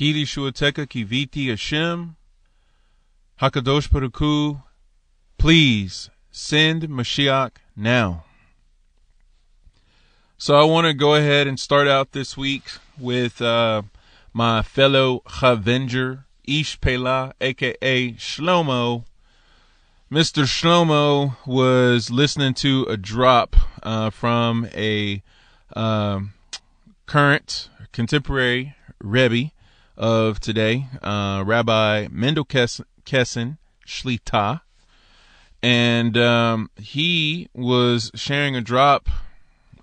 Kili Shuateka Kiviti Hashem, Hakadosh Baruch please send Mashiach now. So I want to go ahead and start out this week with uh, my fellow Chavenger, Ish Pela, aka Shlomo. Mr. Shlomo was listening to a drop uh, from a um, current contemporary Rebbe of today, uh, Rabbi Mendel Kessin Shlita. And um, he was sharing a drop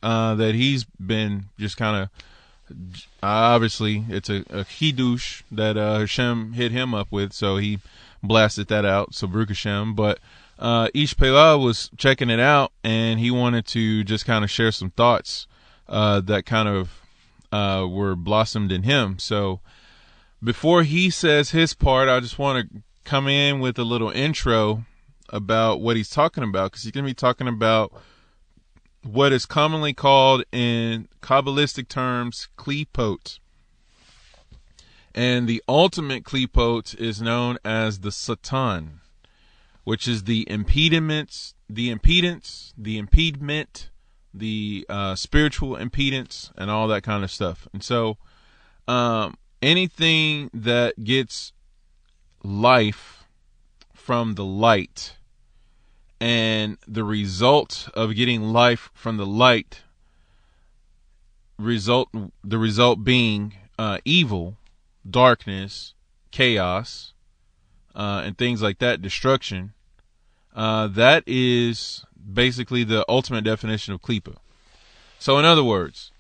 uh, that he's been just kind of obviously it's a, a hidush that uh, Hashem hit him up with, so he blasted that out. So Baruch Hashem, but uh, Ish Pela was checking it out, and he wanted to just kind of share some thoughts uh, that kind of uh, were blossomed in him. So before he says his part, I just want to come in with a little intro about what he's talking about because he's going to be talking about what is commonly called in Kabbalistic terms klipot. And the ultimate klipot is known as the satan, which is the impediments, the impedance, the impediment, the uh, spiritual impedance, and all that kind of stuff. And so, um, anything that gets life from the light and the result of getting life from the light result the result being uh, evil darkness chaos uh, and things like that destruction uh, that is basically the ultimate definition of klipa so in other words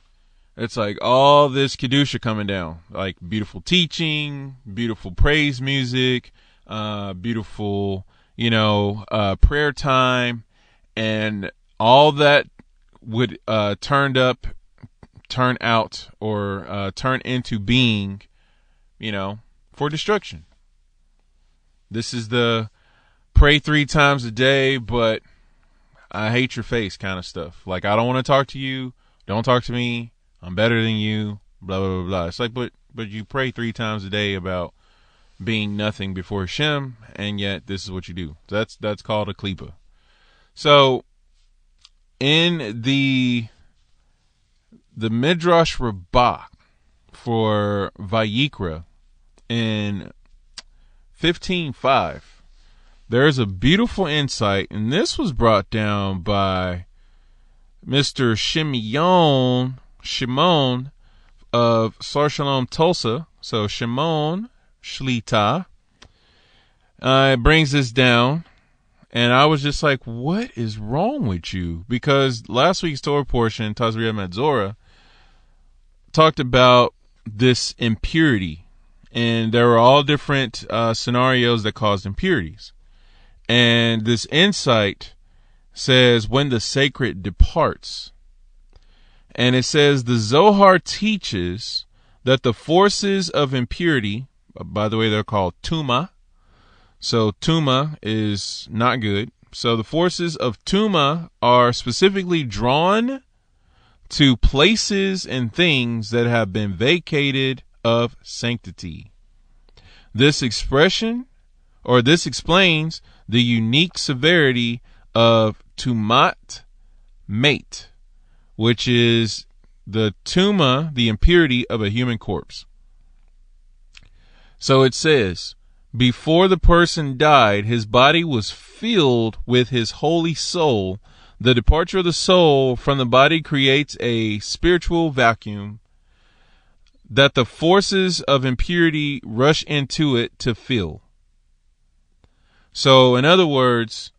it's like all this kedusha coming down, like beautiful teaching, beautiful praise music, uh, beautiful, you know, uh, prayer time, and all that would uh, turned up, turn out, or uh, turn into being, you know, for destruction. This is the pray three times a day, but I hate your face kind of stuff. Like I don't want to talk to you. Don't talk to me I'm better than you, blah blah blah blah. It's like but but you pray three times a day about being nothing before Hashem, and yet this is what you do. That's that's called a klipa. So in the the Midrash Rabbah for Vayikra in 15.5, there's a beautiful insight, and this was brought down by Mr. Shimeon Shimon of Sar Shalom Tulsa. So Shimon Shlita uh, brings this down. And I was just like, what is wrong with you? Because last week's Torah portion, Tazria Metzora, talked about this impurity. And there were all different uh, scenarios that caused impurities. And this insight says, when the sacred departs, and it says the Zohar teaches that the forces of impurity, by the way, they're called tuma. So tuma is not good. So the forces of tuma are specifically drawn to places and things that have been vacated of sanctity. This expression or this explains the unique severity of tumat mate which is the tuma, the impurity of a human corpse. So it says, before the person died, his body was filled with his holy soul. The departure of the soul from the body creates a spiritual vacuum that the forces of impurity rush into it to fill. So, in other words,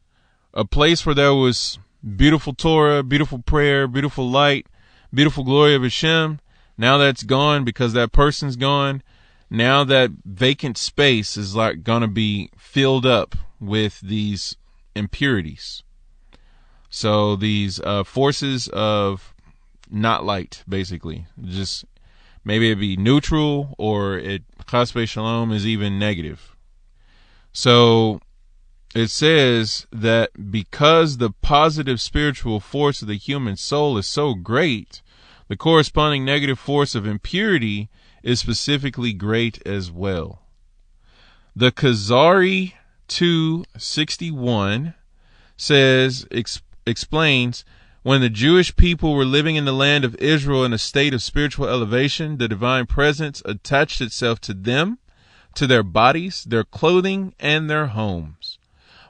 a place where there was beautiful Torah, beautiful prayer, beautiful light, beautiful glory of Hashem. Now that's gone because that person's gone. Now that vacant space is like going to be filled up with these impurities. So these uh, forces of not light, basically, just maybe it be neutral or it chasbe shalom is even negative. So it says that because the positive spiritual force of the human soul is so great, the corresponding negative force of impurity is specifically great as well. The Kuzari 261 says, ex- explains, when the Jewish people were living in the land of Israel in a state of spiritual elevation, the divine presence attached itself to them, to their bodies, their clothing, and their homes.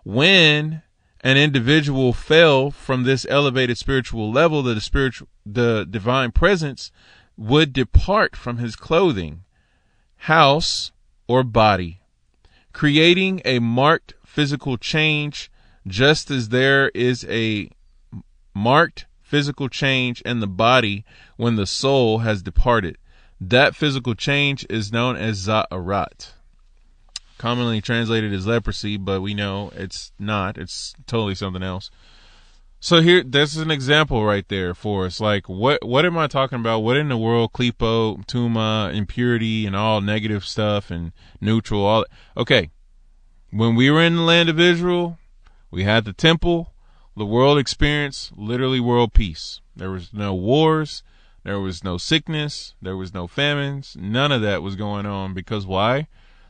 When an individual fell from this elevated spiritual level, the spiritual, the divine presence would depart from his clothing, house, or body, creating a marked physical change, just as there is a marked physical change in the body when the soul has departed. That physical change is known as tzara'at commonly translated as leprosy, but we know it's not. It's totally something else. So here, this is an example right there for us. Like, what what am I talking about? What in the world, klipo, tuma, impurity, and all negative stuff, and neutral, all. Okay, when we were in the land of Israel, we had the temple. The world experienced literally world peace. There was no wars. There was no sickness. There was no famines. None of that was going on because why?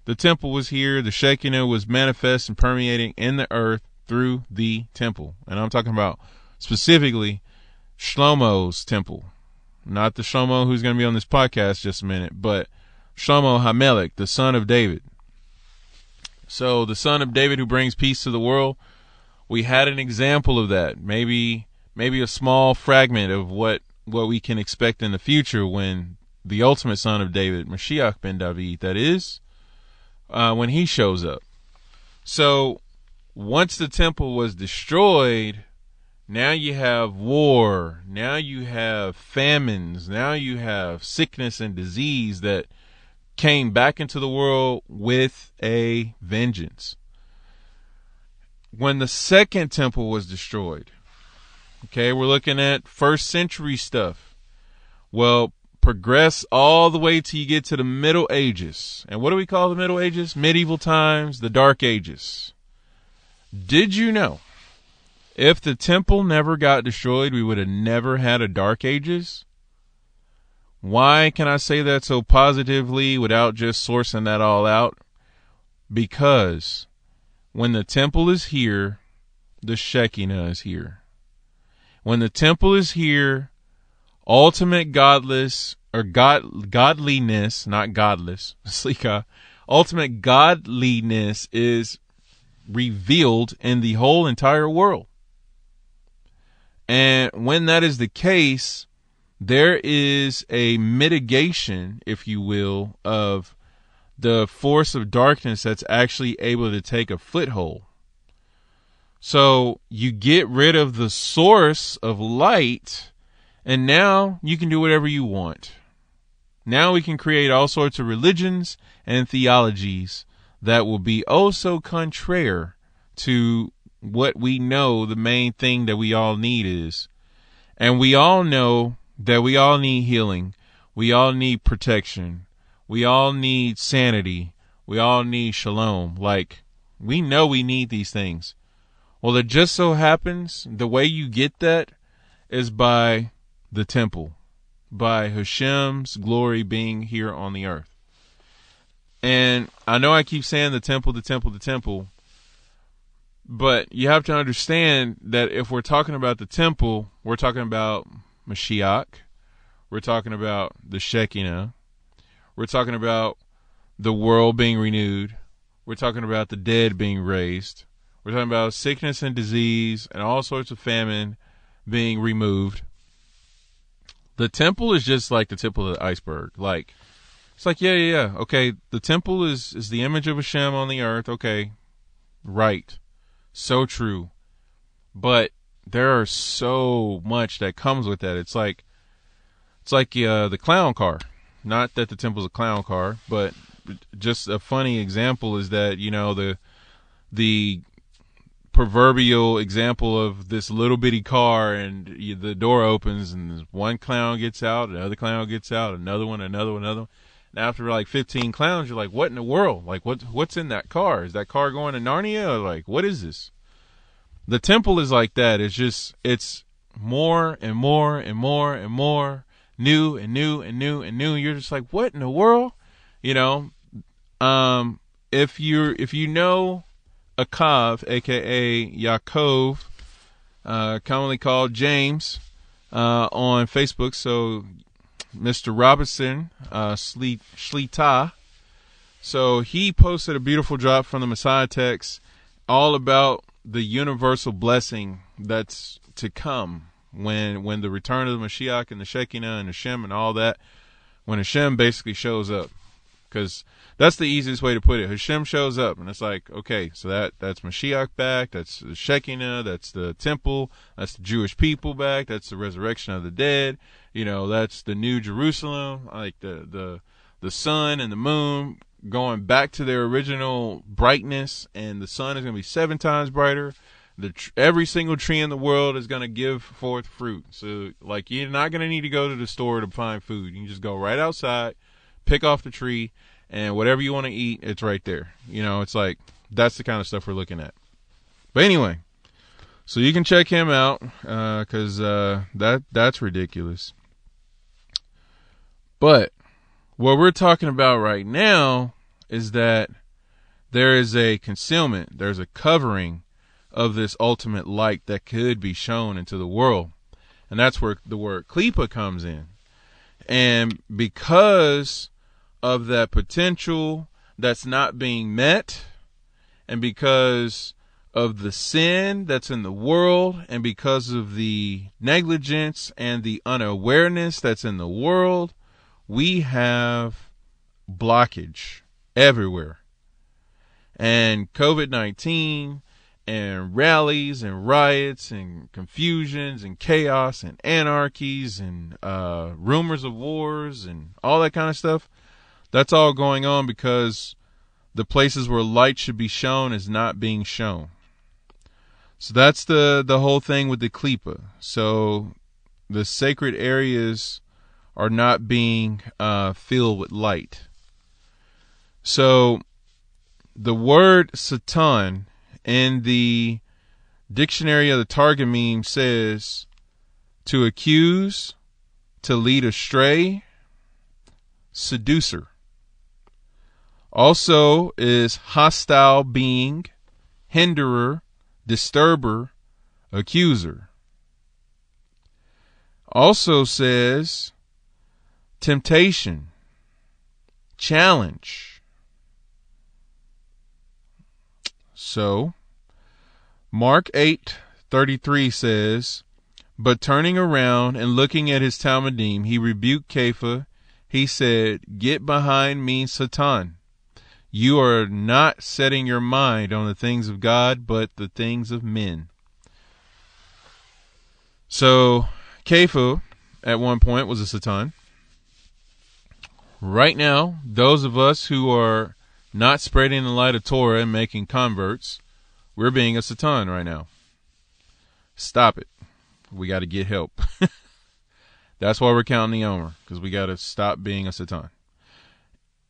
The temple was here. The Shekinah was manifest and permeating in the earth through the temple. And I'm talking about specifically Shlomo's temple. Not the Shlomo who's going to be on this podcast just a minute, but Shlomo Hamelech, the son of David. So the son of David who brings peace to the world. We had an example of that. Maybe maybe a small fragment of what what we can expect in the future when the ultimate son of David, Mashiach ben David, that is, uh, when he shows up. So once the temple was destroyed, now you have war, now you have famines, now you have sickness and disease that came back into the world with a vengeance. When the second temple was destroyed, okay, we're looking at first century stuff. Well, progress all the way till you get to the Middle Ages. And what do we call the Middle Ages? Medieval times, the Dark Ages. Did you know if the temple never got destroyed, we would have never had a Dark Ages? Why can I say that so positively without just sourcing that all out? Because when the temple is here, the Shekinah is here. When the temple is here, ultimate godless or god godliness, not godless, slika, uh, ultimate godliness is revealed in the whole entire world. And when that is the case, there is a mitigation, if you will, of the force of darkness that's actually able to take a foothold. So you get rid of the source of light, and now you can do whatever you want. Now we can create all sorts of religions and theologies that will be oh so contrary to what we know the main thing that we all need is. And we all know that we all need healing. We all need protection. We all need sanity. We all need shalom. Like, we know we need these things. Well, it just so happens the way you get that is by the temple by Hashem's glory being here on the earth. And I know I keep saying the temple, the temple, the temple, but you have to understand that if we're talking about the temple, we're talking about Mashiach, we're talking about the Shekinah, we're talking about the world being renewed, we're talking about the dead being raised, we're talking about sickness and disease and all sorts of famine being removed the temple is just like the tip of the iceberg. Like it's like yeah, yeah, yeah. Okay, the temple is is the image of Hashem on the earth. Okay, right, so true. But there are so much that comes with that. It's like it's like uh, the clown car. Not that the temple's a clown car, but just a funny example is that you know the the proverbial example of this little bitty car and the door opens and one clown gets out, another clown gets out, another one, another one, another one. And after like 15 clowns, you're like, what in the world? Like, what what's in that car? Is that car going to Narnia? Or like, what is this? The temple is like that. It's just, it's more and more and more and more new and new and new and new. You're just like, what in the world? You know, um, if you're if you know Akav, aka Yaakov, uh, commonly called James, uh, on Facebook. So, Mr. Robinson, uh, Shlita. So he posted a beautiful drop from the Messiah text, all about the universal blessing that's to come when when the return of the Mashiach and the Shekinah and Hashem and all that, when Hashem basically shows up, because that's the easiest way to put it. Hashem shows up, and it's like, okay, so that that's Mashiach back, that's the Shekinah, that's the temple, that's the Jewish people back, that's the resurrection of the dead. You know, that's the New Jerusalem, like the the the sun and the moon going back to their original brightness, and the sun is going to be seven times brighter the tr- every single tree in the world is going to give forth fruit. So like you're not going to need to go to the store to find food. You can just go right outside, pick off the tree, and whatever you want to eat, it's right there. You know, it's like that's the kind of stuff we're looking at. But anyway, so you can check him out because uh, uh, that that's ridiculous. But what we're talking about right now is that there is a concealment, there's a covering of this ultimate light that could be shown into the world. And that's where the word klipa comes in. And because of that potential that's not being met, and because of the sin that's in the world, and because of the negligence and the unawareness that's in the world, we have blockage everywhere. And COVID 19 and rallies and riots and confusions and chaos and anarchies and uh, rumors of wars and all that kind of stuff. That's all going on because the places where light should be shown is not being shown. So that's the the whole thing with the klipa. So the sacred areas are not being uh, filled with light. So the word Satan in the dictionary of the Targumim says to accuse, to lead astray, seducer. Also is hostile being, hinderer, disturber, accuser. Also says temptation, challenge. So, Mark 8:33 says, "But turning around and looking at his talmidim, he rebuked Kepha. He said, "Get behind me, Satan. You are not setting your mind on the things of God, but the things of men." So, Kepha at one point was a Satan. Right now, those of us who are not spreading the light of Torah and making converts, we're being a Satan right now. Stop it. We got to get help. That's why we're counting the Omer, because we got to stop being a Satan.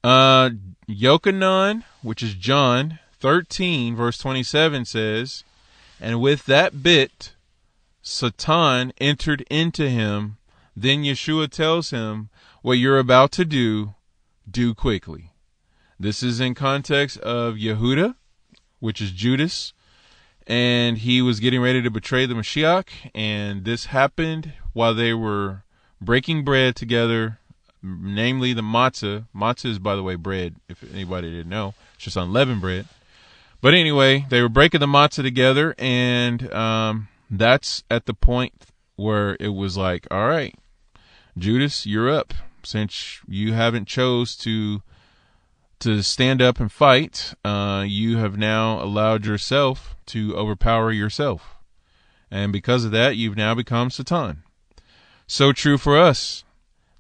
Uh, Yochanan, which is John 13, verse 27 says, And with that bit, Satan entered into him. Then Yeshua tells him, What you're about to do, do quickly. This is in context of Yehuda, which is Judas, and he was getting ready to betray the Mashiach, and this happened while they were breaking bread together, namely the matzah. Matzah is, by the way, bread, if anybody didn't know. It's just unleavened bread. But anyway, they were breaking the matzah together, and um, that's at the point where it was like, all right, Judas, you're up. Since you haven't chose to to stand up and fight, uh, you have now allowed yourself to overpower yourself. And because of that, you've now become Satan. So true for us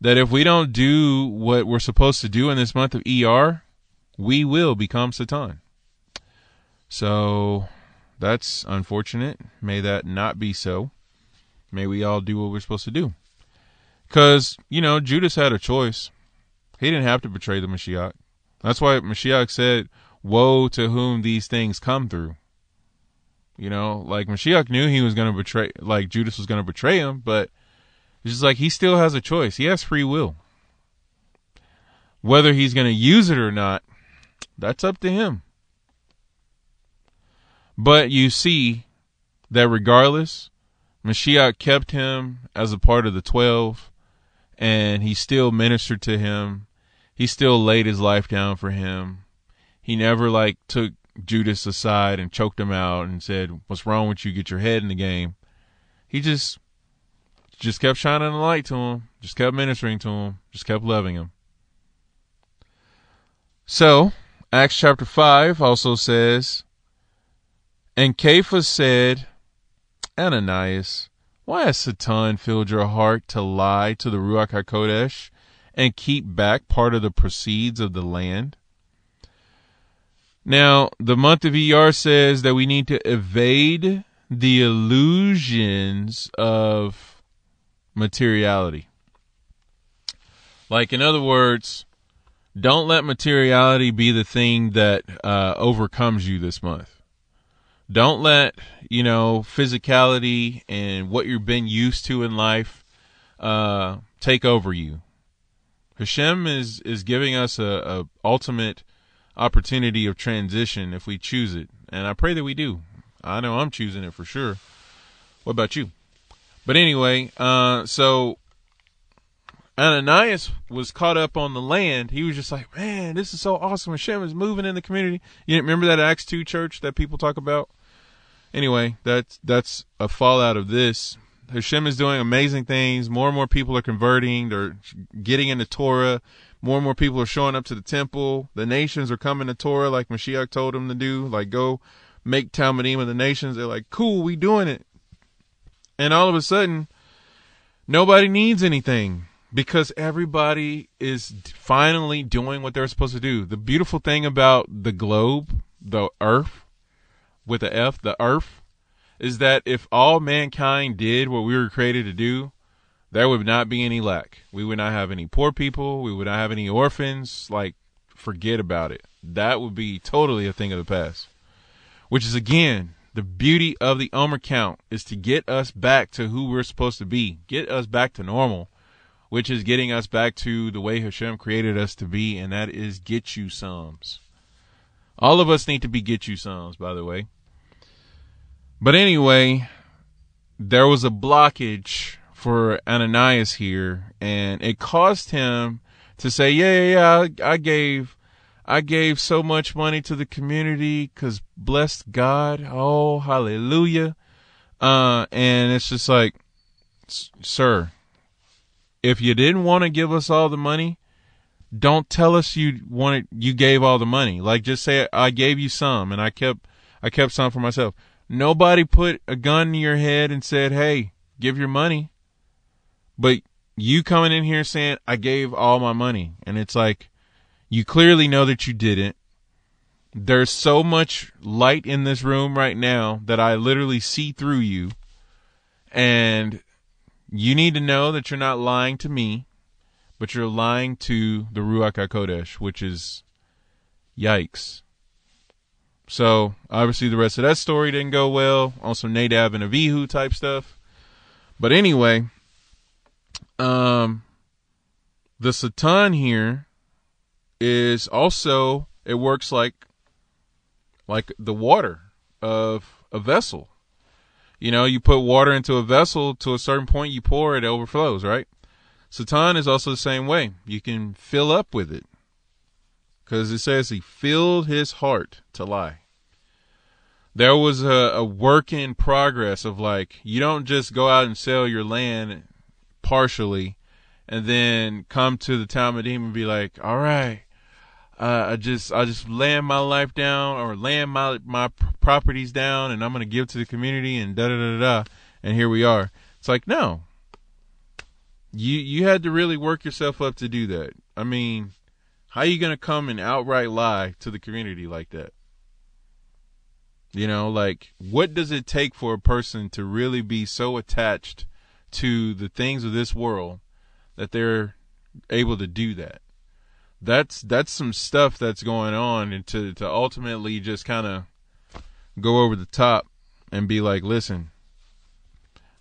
that if we don't do what we're supposed to do in this month of ER, we will become Satan. So that's unfortunate. May that not be so. May we all do what we're supposed to do. Because, you know, Judas had a choice. He didn't have to betray the Mashiach. That's why Mashiach said, Woe to whom these things come through. You know, like Mashiach knew he was going to betray, like Judas was going to betray him, but Just like he still has a choice. He has free will. Whether he's going to use it or not, that's up to him. But you see that regardless, Mashiach kept him as a part of the 12 and he still ministered to him. He still laid his life down for him. He never like took Judas aside and choked him out and said, "What's wrong with you? Get your head in the game." He just just kept shining the light to him, just kept ministering to him, just kept loving him. So, Acts chapter 5 also says, And Cephas said, Ananias, why has Satan filled your heart to lie to the Ruach HaKodesh and keep back part of the proceeds of the land? Now, the month of ER says that we need to evade the illusions of materiality. Like, in other words, don't let materiality be the thing that uh, overcomes you this month. Don't let, you know, physicality and what you've been used to in life uh, take over you. Hashem is, is giving us a, a ultimate opportunity of transition if we choose it. And I pray that we do. I know I'm choosing it for sure. What about you? But anyway, uh, so Ananias was caught up on the land. He was just like, man, this is so awesome. Hashem is moving in the community. You remember that Acts 2 church that people talk about? Anyway, that's, that's a fallout of this. Hashem is doing amazing things. More and more people are converting. They're getting into Torah. More and more people are showing up to the temple. The nations are coming to Torah like Mashiach told them to do. Like, go make Talmidim of the nations. They're like, cool, we doing it. And all of a sudden, nobody needs anything because everybody is finally doing what they're supposed to do. The beautiful thing about the globe, the earth, with the F, the earth, is that if all mankind did what we were created to do, there would not be any lack. We would not have any poor people. We would not have any orphans. Like, forget about it. That would be totally a thing of the past. Which is, again, the beauty of the Omer count is to get us back to who we're supposed to be, get us back to normal, which is getting us back to the way Hashem created us to be, and that is get you sums. All of us need to be get you sums, by the way. But anyway, there was a blockage for Ananias here, and it caused him to say, "Yeah, yeah, yeah I, I gave, I gave so much money to the community because bless God, oh hallelujah." Uh, and it's just like, sir, if you didn't want to give us all the money, don't tell us you wanted, you gave all the money. Like just say I gave you some, and I kept, I kept some for myself. Nobody put a gun to your head and said, "Hey, give your money." But you coming in here saying, I gave all my money. And it's like, you clearly know that you didn't. There's so much light in this room right now that I literally see through you. And you need to know that you're not lying to me, but you're lying to the Ruach HaKodesh, which is yikes. So obviously the rest of that story didn't go well on some Nadab and Avihu type stuff. But anyway, um, the Satan here is also it works like like the water of a vessel. You know, you put water into a vessel to a certain point, you pour it, it overflows, right? Satan is also the same way. You can fill up with it. Because it says he filled his heart to lie. There was a, a work in progress of like, you don't just go out and sell your land partially, and then come to the Talmidim and be like, all right, uh, I just I just laying my life down or laying my my properties down, and I'm gonna give to the community and da da da da. And here we are. It's like no, you you had to really work yourself up to do that. I mean, how you gonna come and outright lie to the community like that? You know, like what does it take for a person to really be so attached to the things of this world that they're able to do that. That's that's some stuff that's going on and to to ultimately just kind of go over the top and be like, "Listen,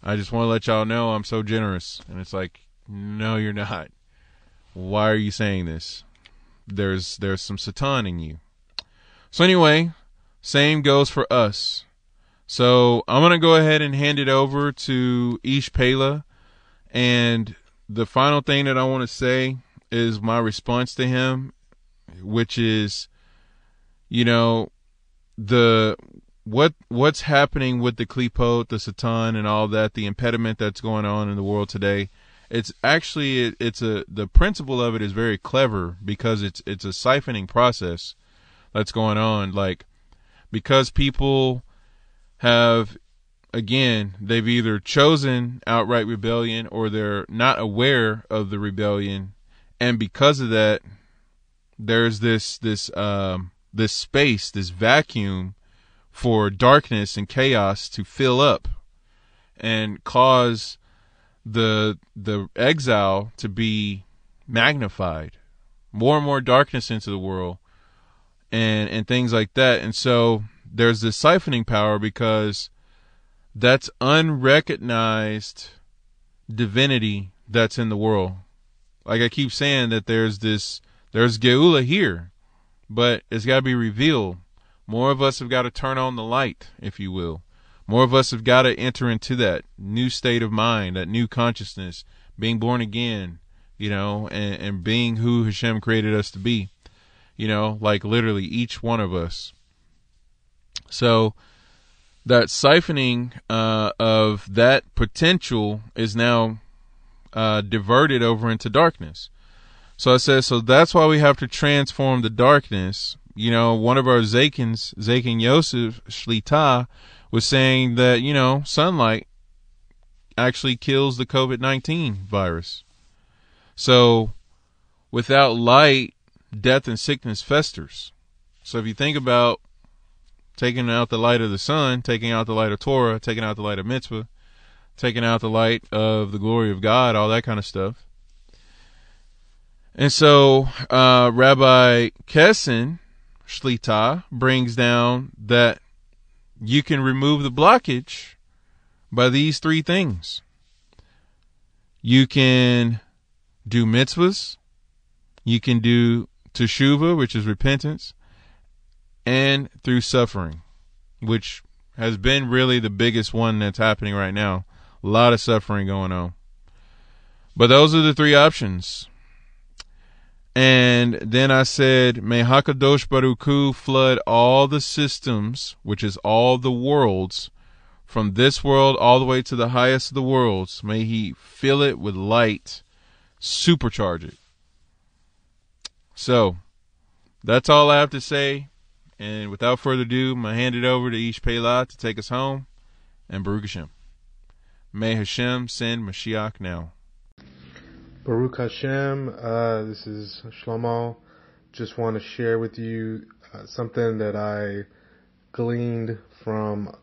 I just want to let y'all know I'm so generous. And it's like, no, you're not. Why are you saying this? There's there's some satan in you. So anyway, same goes for us. So I'm gonna go ahead and hand it over to Ish Pela, and the final thing that I want to say is my response to him, which is, you know, the what what's happening with the klipot, the satan, and all that, the impediment that's going on in the world today. It's actually it, it's a the principle of it is very clever because it's it's a siphoning process that's going on. Like because people have again they've either chosen outright rebellion or they're not aware of the rebellion, and because of that, there's this this um, this space, this vacuum for darkness and chaos to fill up and cause the the exile to be magnified. More and more darkness into the world and and things like that. And so there's this siphoning power because that's unrecognized divinity that's in the world like i keep saying that there's this there's geula here but it's got to be revealed more of us have got to turn on the light, if you will. More of us have got to enter into that new state of mind, that new consciousness, being born again, you know, and, and being who Hashem created us to be. You know, like literally each one of us. So that siphoning uh, of that potential is now uh, diverted over into darkness. So I said, so that's why we have to transform the darkness you know, one of our Zakins, Zakin Yosef Shlita, was saying that, you know, sunlight actually kills the COVID 19 virus. So without light, death and sickness festers. So if you think about taking out the light of the sun, taking out the light of Torah, taking out the light of mitzvah, taking out the light of the glory of God, all that kind of stuff. And so uh, Rabbi Kessin Shlita brings down that you can remove the blockage by these three things. You can do mitzvahs, you can do teshuva, which is repentance, and through suffering, which has been really the biggest one that's happening right now. A lot of suffering going on. But those are the three options. And then I said, May Hakadosh Baruch Hu flood all the systems, which is all the worlds, from this world all the way to the highest of the worlds. May He fill it with light, supercharge it. So, that's all I have to say. And without further ado, I'm going to hand it over to Ish Pela to take us home. And Baruch Hashem. May Hashem send Mashiach now. Baruch Hashem, uh, this is Shlomo. Just want to share with you uh, something that I gleaned from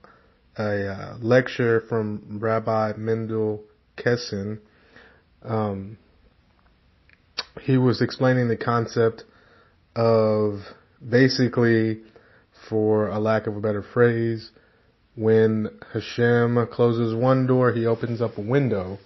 a uh, lecture from Rabbi Mendel Kessin. Um, he was explaining the concept of basically, for a lack of a better phrase, when Hashem closes one door, he opens up a window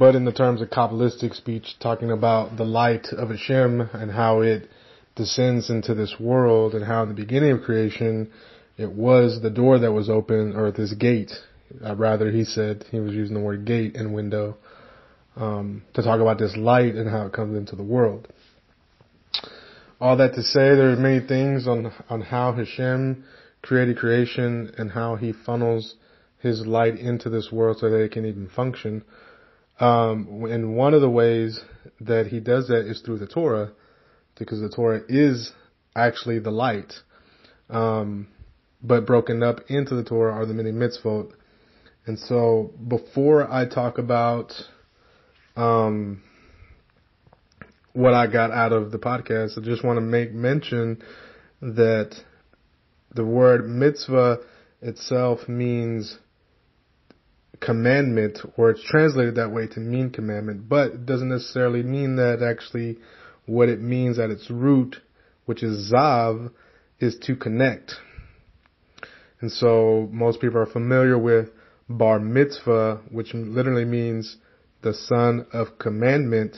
but in the terms of Kabbalistic speech, talking about the light of Hashem and how it descends into this world and how in the beginning of creation it was the door that was open or this gate. Uh, rather, he said he was using the word gate and window um, to talk about this light and how it comes into the world. All that to say, there are many things on on how Hashem created creation and how He funnels His light into this world so that it can even function. Um, and one of the ways that he does that is through the Torah, because the Torah is actually the light. Um, but broken up into the Torah are the many mitzvot. And so before I talk about, um, what I got out of the podcast, I just want to make mention that the word mitzvah itself means commandment, or it's translated that way to mean commandment, but it doesn't necessarily mean that actually what it means at its root, which is tzav, is to connect. And so most people are familiar with bar mitzvah, which literally means the son of commandment.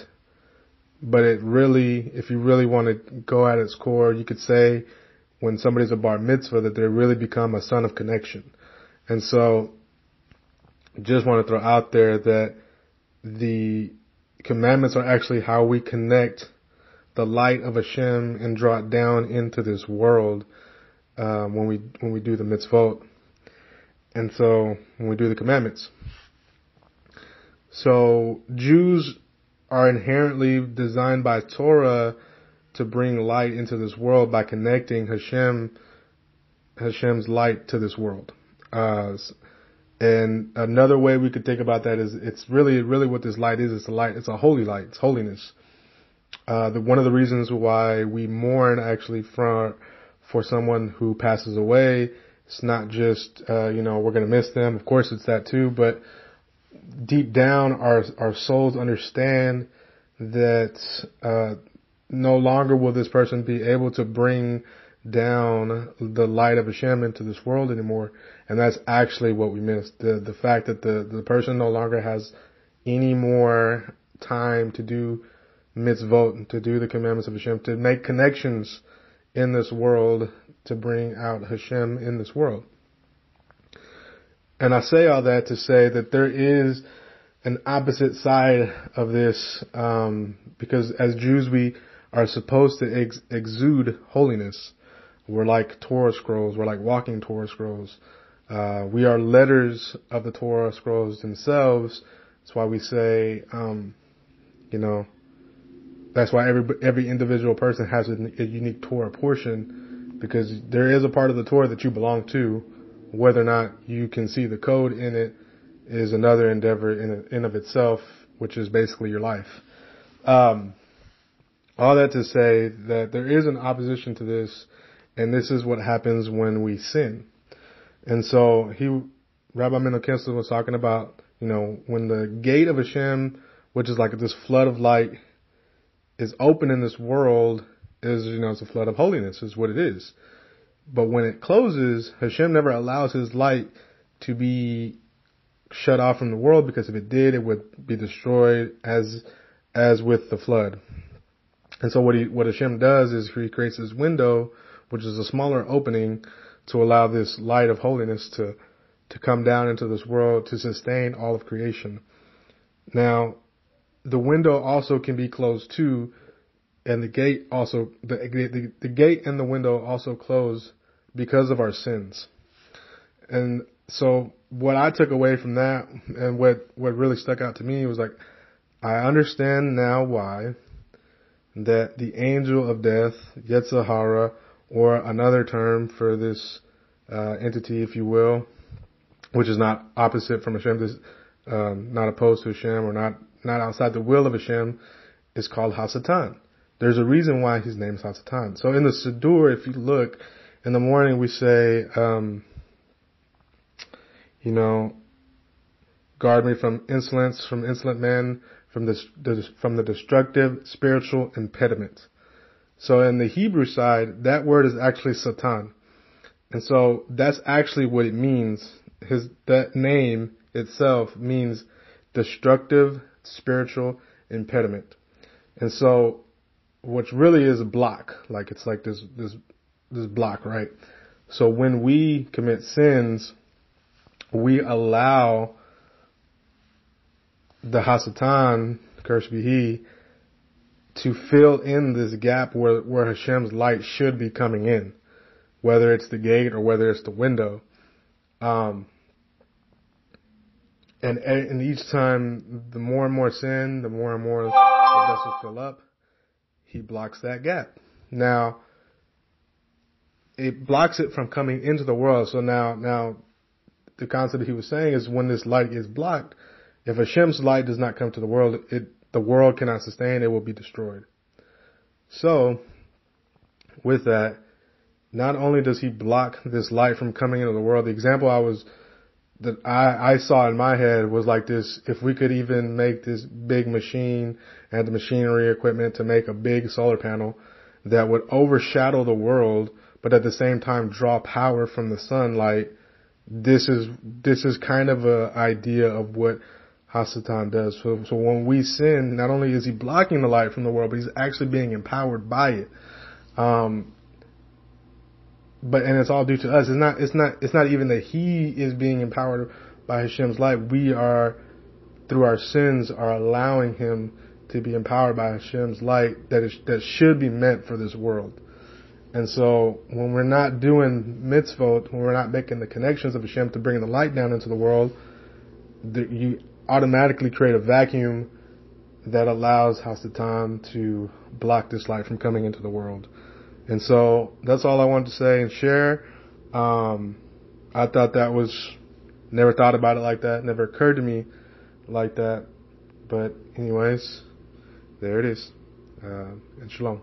But it really, if you really want to go at its core, you could say when somebody's a bar mitzvah that they really become a son of connection. And so just want to throw out there that the commandments are actually how we connect the light of Hashem and draw it down into this world um, when we when we do the mitzvot, and so when we do the commandments. So Jews are inherently designed by Torah to bring light into this world by connecting Hashem Hashem's light to this world. Uh, and another way we could think about that is it's really, really what this light is. It's a light. It's a holy light. It's holiness. Uh, the, one of the reasons why we mourn actually for, for someone who passes away, it's not just, uh, you know, we're going to miss them. Of course it's that too, but deep down our, our souls understand that, uh, no longer will this person be able to bring down the light of Hashem into this world anymore. And that's actually what we missed. The, the fact that the, the person no longer has any more time to do mitzvot, to do the commandments of Hashem, to make connections in this world, to bring out Hashem in this world. And I say all that to say that there is an opposite side of this, um, because as Jews we are supposed to ex- exude holiness. We're like Torah scrolls. We're like walking Torah scrolls. Uh, we are letters of the Torah scrolls themselves. That's why we say, um, you know, that's why every every individual person has a, a, unique Torah portion because there is a part of the Torah that you belong to. Whether or not you can see the code in it is another endeavor in in of itself, which is basically your life. Um, all that to say that there is an opposition to this and this is what happens when we sin. And so he, Rabbi Kinsler was talking about, you know, when the gate of Hashem, which is like this flood of light, is open in this world, is, you know, it's a flood of holiness, is what it is. But when it closes, Hashem never allows his light to be shut off from the world because if it did, it would be destroyed as, as with the flood. And so what he, what Hashem does is he creates this window which is a smaller opening to allow this light of holiness to, to come down into this world to sustain all of creation. Now, the window also can be closed too, and the gate also, the, the, the gate and the window also close because of our sins. And so what I took away from that and what, what really stuck out to me was like, I understand now why that the angel of death, Yetzer Hara, or another term for this uh, entity, if you will, which is not opposite from Hashem, this, um, not opposed to Hashem or not not outside the will of Hashem, is called Hasatan. There's a reason why his name is Hasatan. So in the Siddur, if you look, in the morning we say, um, you know, guard me from insolence, from insolent men, from the, from the destructive spiritual impediment. So in the Hebrew side, that word is actually Satan. And so that's actually what it means. His, that name itself means destructive spiritual impediment. And so, which really is a block, like it's like this, this, this block, right? So when we commit sins, we allow the Hasatan, curse be he, to fill in this gap where, where Hashem's light should be coming in, whether it's the gate or whether it's the window. Um, and, and each time, the more and more sin, the more and more the vessels fill up, he blocks that gap. Now, it blocks it from coming into the world. So now, now, the concept he was saying is when this light is blocked, if Hashem's light does not come to the world, it the world cannot sustain, it will be destroyed. So, with that, not only does he block this light from coming into the world, the example I was, that I, I saw in my head was like this, if we could even make this big machine and the machinery equipment to make a big solar panel that would overshadow the world, but at the same time draw power from the sunlight, this is this is kind of a idea of what Hasatan does. So, so when we sin, not only is he blocking the light from the world, but he's actually being empowered by it. Um, but and it's all due to us. It's not. It's not. It's not even that he is being empowered by Hashem's light. We are, through our sins, are allowing him to be empowered by Hashem's light that is that should be meant for this world. And so when we're not doing mitzvot, when we're not making the connections of Hashem to bring the light down into the world, the, you automatically create a vacuum that allows Hasatan to block this light from coming into the world. And so that's all I wanted to say and share. Um, I thought that was, never thought about it like that, never occurred to me like that. But anyways, there it is. Uh, and shalom.